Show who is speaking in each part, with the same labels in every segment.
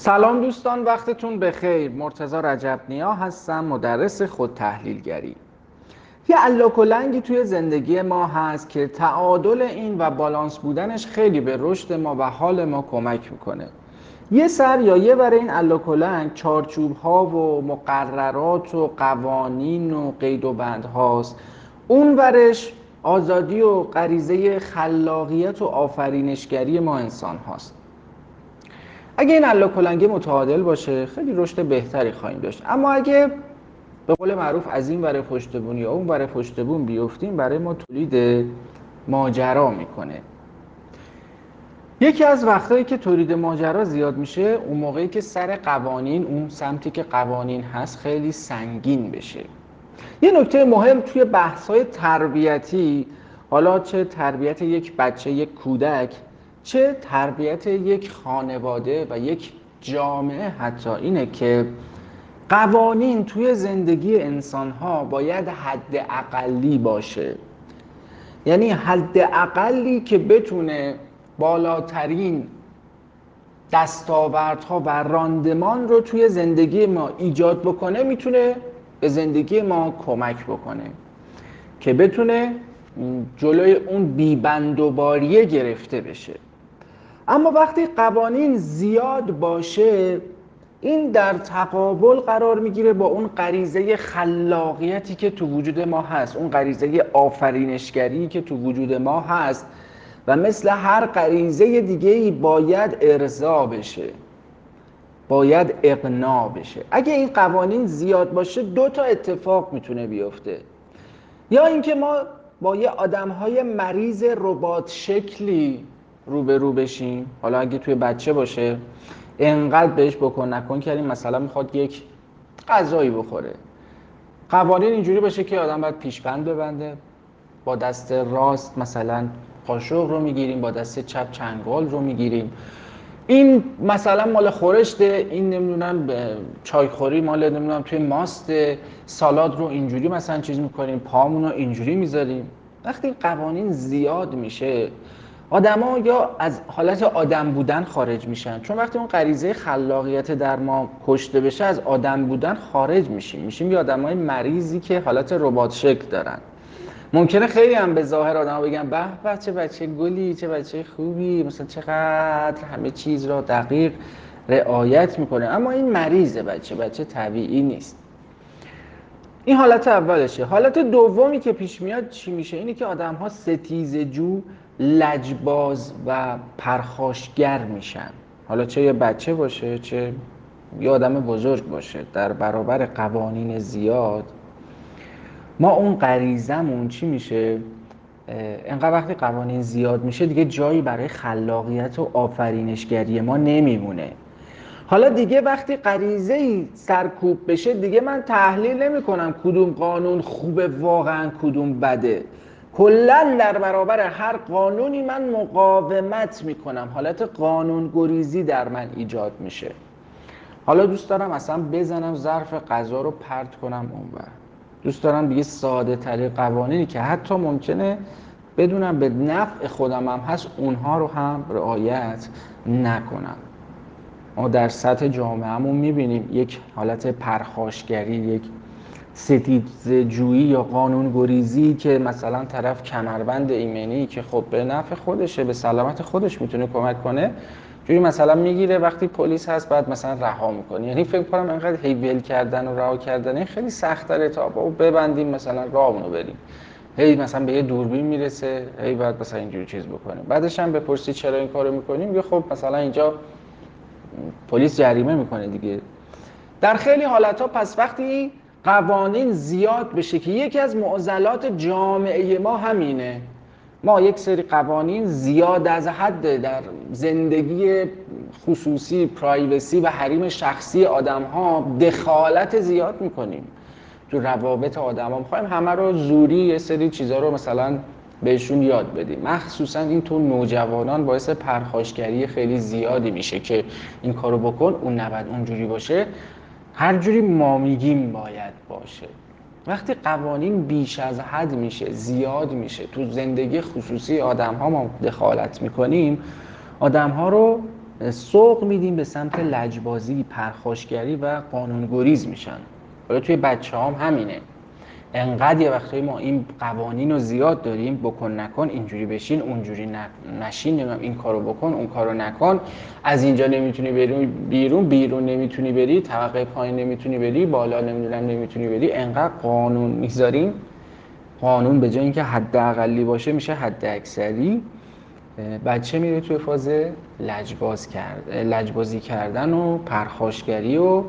Speaker 1: سلام دوستان وقتتون بخیر. مرتضی رجب نیا هستم مدرس خود تحلیلگری. یه الاکلنگی توی زندگی ما هست که تعادل این و بالانس بودنش خیلی به رشد ما و حال ما کمک می‌کنه. یه سر یا یه برای این الاکلنگ چارچوب ها و مقررات و قوانین و قید و بند هاست. اون ورش آزادی و غریزه خلاقیت و آفرینشگری ما انسان هاست. اگه این الا کلنگه متعادل باشه خیلی رشد بهتری خواهیم داشت. اما اگه به قول معروف از این ور پشتبون یا اون ور پشتبون بیفتیم برای ما تولید ماجرا می‌کنه. یکی از وقتایی که تولید ماجرا زیاد میشه اون موقعی که سر قوانین اون سمتی که قوانین هست خیلی سنگین بشه. یه نکته مهم توی بحث های تربیتی حالا چه تربیت یک بچه یک کودک چه تربیت یک خانواده و یک جامعه حتی اینه که قوانین توی زندگی انسان ها باید حد اقلی باشه. یعنی حد اقلی که بتونه بالاترین دستاوردها و راندمان رو توی زندگی ما ایجاد بکنه می‌تونه به زندگی ما کمک بکنه. که بتونه جلوی اون بیبند و باریه گرفته بشه. اما وقتی قوانین زیاد باشه این در تقابل قرار می‌گیره با اون غریزه خلاقیتی که تو وجود ما هست اون غریزه آفرینشگری که تو وجود ما هست و مثل هر غریزه دیگه ای باید ارضا بشه باید اقنا بشه. اگه این قوانین زیاد باشه دو تا اتفاق می‌تونه بیفته. یا اینکه ما با یه آدم های مریض ربات شکلی رو بشیم. حالا اگه توی بچه باشه انقدر بهش بکن نکن کردیم مثلا می‌خواد یک غذایی بخوره. قوانین اینجوری باشه که آدم باید پیشبند ببنده با دست راست مثلا قاشق رو می‌گیریم با دست چپ چنگال رو می‌گیریم. این مثلا مال خورشته این نمی‌دونم چایخوری مال نمی‌دونم توی ماست سالاد رو اینجوری مثلا چیز می‌کنیم پامون رو اینجوری می‌ذاریم. وقتی قوانین زیاد میشه آدما یا از حالت آدم بودن خارج میشن. چون وقتی اون غریزه خلاقیت در ما کشته بشه از آدم بودن خارج میشیم. میشیم یه آدمای مریضی که حالت ربات شکل دارن. ممکنه خیلی هم به ظاهر آدم بگن به به چه بچه گلی چه بچه خوبی مثلا چقدر همه چیز را دقیق رعایت می‌کنه. اما این مریضه بچه بچه طبیعی نیست. این حالت اولشه. حالت دومی که پیش میاد چی میشه؟ اینه که آدم ها ستیز جو لجباز و پرخاشگر میشن. حالا چه یه بچه باشه چه یه آدم بزرگ باشه. در برابر قوانین زیاد. ما اون غریزمون چی میشه؟ انقدر وقتی قوانین زیاد میشه دیگه جایی برای خلاقیت و آفرینشگری ما نمیمونه. حالا دیگه وقتی غریزه ای سرکوب بشه دیگه من تحلیل نمی کنم کدوم قانون خوبه واقعا کدوم بده. کلا در برابر هر قانونی من مقاومت می‌کنم. حالت قانون گریزی در من ایجاد میشه. حالا دوست دارم اصلا بزنم ظرف غذا رو پرت کنم اونور دوست دارم دیگه ساده تری قوانینی که حتی ممکنه بدونم به نفع خودم هم هست اونها رو هم رعایت نکنم. ما در سطح جامعهمون می‌بینیم یک حالت پرخاشگری یک ستیز جویی یا قانون گریزی که مثلا طرف کمربند ایمنی که خب به نفع خودشه به سلامت خودش می‌تونه کمک کنه جوری مثلا می‌گیره وقتی پلیس هست بعد مثلا رها می‌کنه. یعنی فکر کنم انقدر هی کردن و رها کردن خیلی سخت داره تا با ببندیم مثلا راهمونو بریم. هی مثلا به یه دوربین می‌رسه هی بعد مثلا اینجوری چیز بکنیم. بعدش هم بپرسی چرا این کارو می‌کنیم یه خب مثلا اینجا پلیس جریمه می‌کنه دیگه. در خیلی حالت ها پس وقتی قوانین زیاد بشه که یکی از معضلات جامعه ما همینه. ما یک سری قوانین زیاد از حد در زندگی خصوصی پرایوسی و حریم شخصی آدم ها دخالت زیاد می‌کنیم. تو روابط آدم ها می‌خوایم همه رو زوری یه سری چیزها رو مثلا بهشون یاد بدیم. مخصوصا این تو نوجوانان باعث پرخاشگری خیلی زیادی میشه که این کارو بکن اون نباید اونجوری باشه. هر جوری ما میگیم باید باشه. وقتی قوانین بیش از حد میشه زیاد میشه تو زندگی خصوصی آدم ها ما دخالت می‌کنیم آدم ها رو سوق میدیم به سمت لجبازی پرخاشگری و قانونگریز میشن. حالا توی بچه هم همینه. انقدر یه وقتایی ما این قوانین رو زیاد داریم بکن نکن اینجوری بشین اونجوری نشین این کارو بکن اون کارو نکن. از اینجا نمی‌تونی بری بیرون بیرون نمی‌تونی بری طبقه پایین نمی‌تونی بری بالا نمی‌دونم نمی‌تونی بری. انقدر قانون می‌ذاریم. قانون به جای اینکه حد اقلی باشه میشه حد اکثری بچه میره توی فاز لجباز کرد لجبازی کردن و پرخاشگری و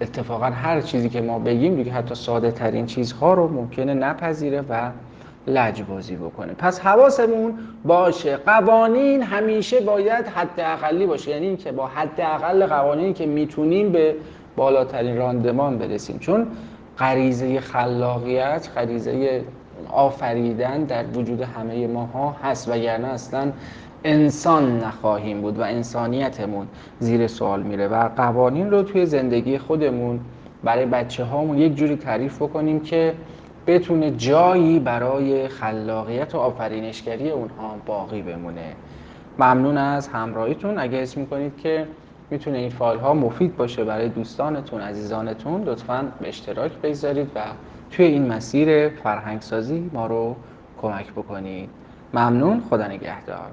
Speaker 1: اتفاقا هر چیزی که ما بگیم دیگه حتی ساده ترین چیزها رو ممکنه نپذیره و لجبازی بکنه. پس حواسمون باشه. قوانین همیشه باید حد اقلی باشه. یعنی اینکه با حد اقل قوانینی که می‌تونیم به بالاترین راندمان برسیم. چون غریزه خلاقیت غریزه آفریدن در وجود همه ماها هست. وگرنه اصلا انسان نخواهیم بود و انسانیتمون زیر سوال میره و قوانین رو توی زندگی خودمون برای بچه هامون یک جوری تعریف بکنیم که بتونه جایی برای خلاقیت و آفرینشگری اونها باقی بمونه. ممنون از همراهیتون. اگه اسم می‌کنید که می‌تونه این فایل ها مفید باشه برای دوستانتون عزیزانتون لطفا به اشتراک بگذارید و توی این مسیر فرهنگسازی ما رو کمک بکنید. ممنون. خدا نگهدار.